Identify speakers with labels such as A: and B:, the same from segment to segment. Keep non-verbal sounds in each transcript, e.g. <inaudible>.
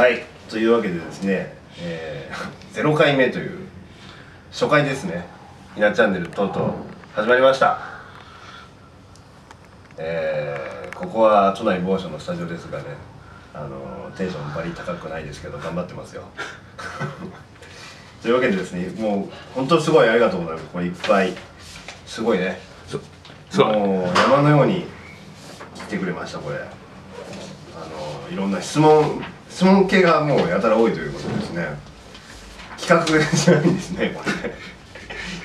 A: はい。というわけでですね、えー、<laughs> 0回目という初回ですね。ひなチャンネルとうとう始まりました。えー、ここは都内某所のスタジオですがねあのテンションバリ高くないですけど頑張ってますよ。<laughs> というわけでですねもう本当すごいありがとうございます。これいっぱい。すごいね。もう山のように来てくれましたこれ。あのいろんな質問質問系がもうやたら多いということですね。企画じゃないんですねこれ。ね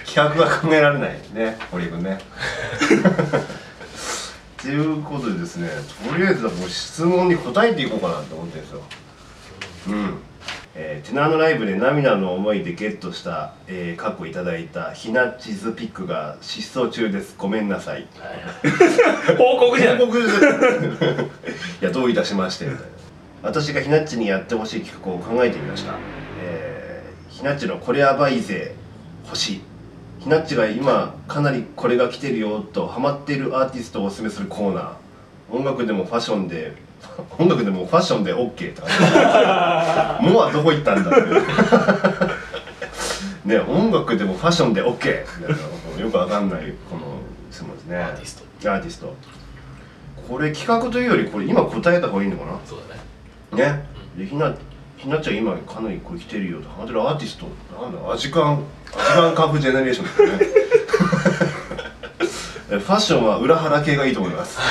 A: 企画が考えられないね堀江君ね。ということでですねとりあえずもう質問に答えていこうかなと思ってるんですよ。うん。えー、テナーのライブで涙の思いでゲットした、えー、過去いただいたひなチズピックが失踪中です。ごめんなさい。
B: 報告じゃん
A: 報告です。<laughs> いやどういたしましてみたいな私がひなっちにやってほしい企画を考えてみました、えー、ひなっちのこれやばいぜ。欲しい。ひなっちが今かなりこれが来てるよとハマっているアーティストをおすすめするコーナー。音楽でもファッションで <laughs> 音楽でもファッションで OK とか。ねもうはどこ行ったんだ <laughs> ね音楽でもファッションで OK みたいなよくわかんないこの質問ですね。
B: アーティスト。
A: アーティスト。これ企画というよりこれ今答えた方がいいのかな？
B: そうだね
A: ね。でひなひなちゃん今かなりこれ来てるよとハマってるアーティストなんだアジカンアジカンカンフジェネレーションですよね。え <laughs> ファッションは裏腹系がいいと思います。<laughs>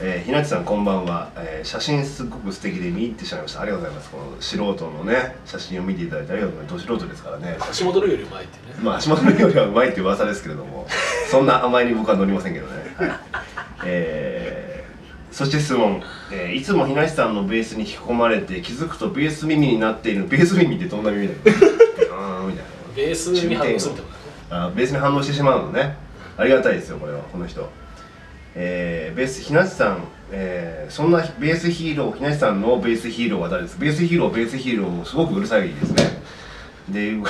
A: えー、ひなちさんこんばんは、えー写真すごく素敵で見入ってしまいました。ありがとうございます。この素人のね写真を見ていただいてありがとうございます。ど素人ですからね。
B: 足元のよりうまいってね。
A: まあ足元のよりはうまいって噂ですけれども。そんな甘えに僕は乗りませんけどね、はい。えーそして質問、えーいつもひなしさんのベースに引き込まれて気づくとベース耳になっている。ベース耳ってどんな耳だよ。<laughs> あーみたい
B: ベースに反応するってことだね。
A: なあベースに反応してしまうのね。ありがたいですよこれは。この人。えーベースひなしさん、えーそんなベースヒーローひなしさんのベースヒーローは誰です？かベースヒーローベースヒーローすごくうるさいですね。でいう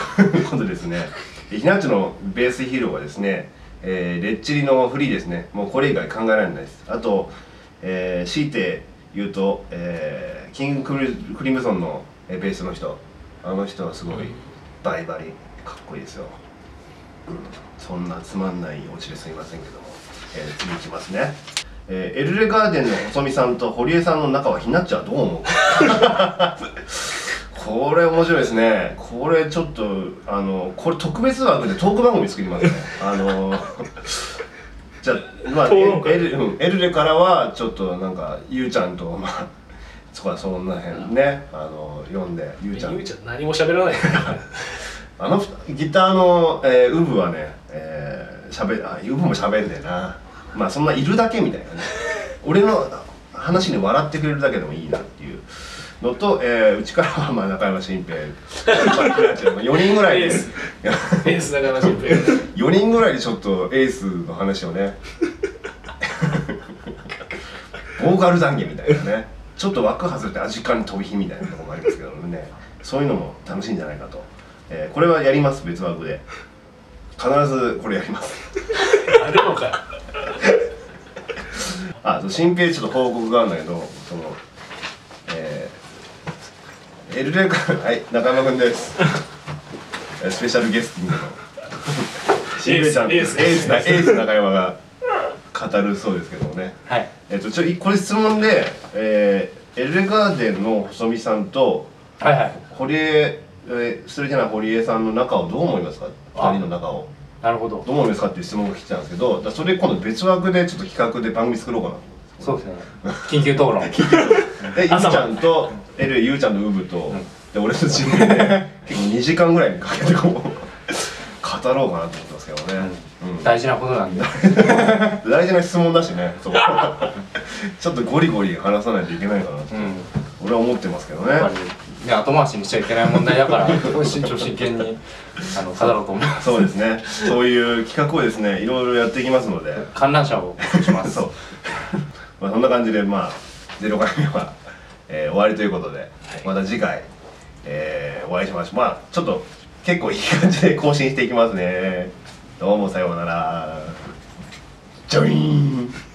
A: ことですね。でひなっちのベースヒーローはですね、えーレッチリのフリーですね。もうこれ以外考えられないです。あと、えー強いて言うと、えーキングクリムゾンの、えーベースの人。あの人はすごいバリバリかっこいいですよ。そんなつまんないオチですみませんけども、えー次いきますね、えーエルレガーデンの細見さんと堀江さんの仲はひなっちはどう思う？<laughs> これ面白いですね。これちょっとあのこれ特別枠でトーク番組作りますね。あのまあエル,、うん、エルレからはちょっとなんかゆうちゃんとまあ <laughs> そこはそんな辺ね。あの読んでゆうちゃん。
B: ゆうちゃん何も喋らない。<laughs>
A: あの二ギターの、えーウブはね、えー、しゃべあウブもしゃべんねえな。まあそんないるだけみたいなね。俺の話に笑ってくれるだけでもいいなっていうのと、えーうちからはまあ中山新平 <laughs> 4人ぐらいで。
B: エース。エースだから心配
A: 4人ぐらいでちょっとエースの話をねボーカル談義みたいなね。ちょっと枠外れてアジカンに飛び火みたいなところもありますけどね。そういうのも楽しいんじゃないかと、えーこれはやります別枠で。必ずこれやります。
B: あるのか。よ
A: あそう新平ちょっと報告があるんだけどそのえー、エルレカはい中山君です。えースペシャルゲストの。新平ちゃん
B: エース。
A: エースなエース中山が語るそうですけどもね。
C: はい
A: えっとちょいこれ質問で、えー、エルレガーデンの細見さんと
C: はいはい。
A: 堀江、えー、ストレートな堀江さんの仲をどう思いますか？
C: あ。
A: 二人の仲を。
C: なるほど。
A: どう思いますかっていう質問が来てたんですけどだそれ今度別枠でちょっと企画で番組作ろうかな。と
C: そうですね。緊急討論。
A: でゆうちゃんとエルゆうちゃんのウブと、で俺とチームで結構2時間ぐらいにかけてこう語ろうかなと思ってますけどね、うん
C: 大事なことなんで。<laughs>
A: 大事な質問だしねそう。<laughs> ちょっとゴリゴリ話さないといけないかなと、
C: うん。
A: 俺は思ってますけどね。
C: やっぱり。ね後回しにしちゃいけない問題だから慎重真剣にあの語ろうと思います。
A: そうですね。そういう企画をですねいろいろやっていきますので。
C: 観覧車をします。
A: そう。<laughs> まあそんな感じでまあ0回目は、えー終わりということで、また次回、えーお会いしましょう。まあちょっと結構いい感じで更新していきますねどうもさようなら。ジョイーン。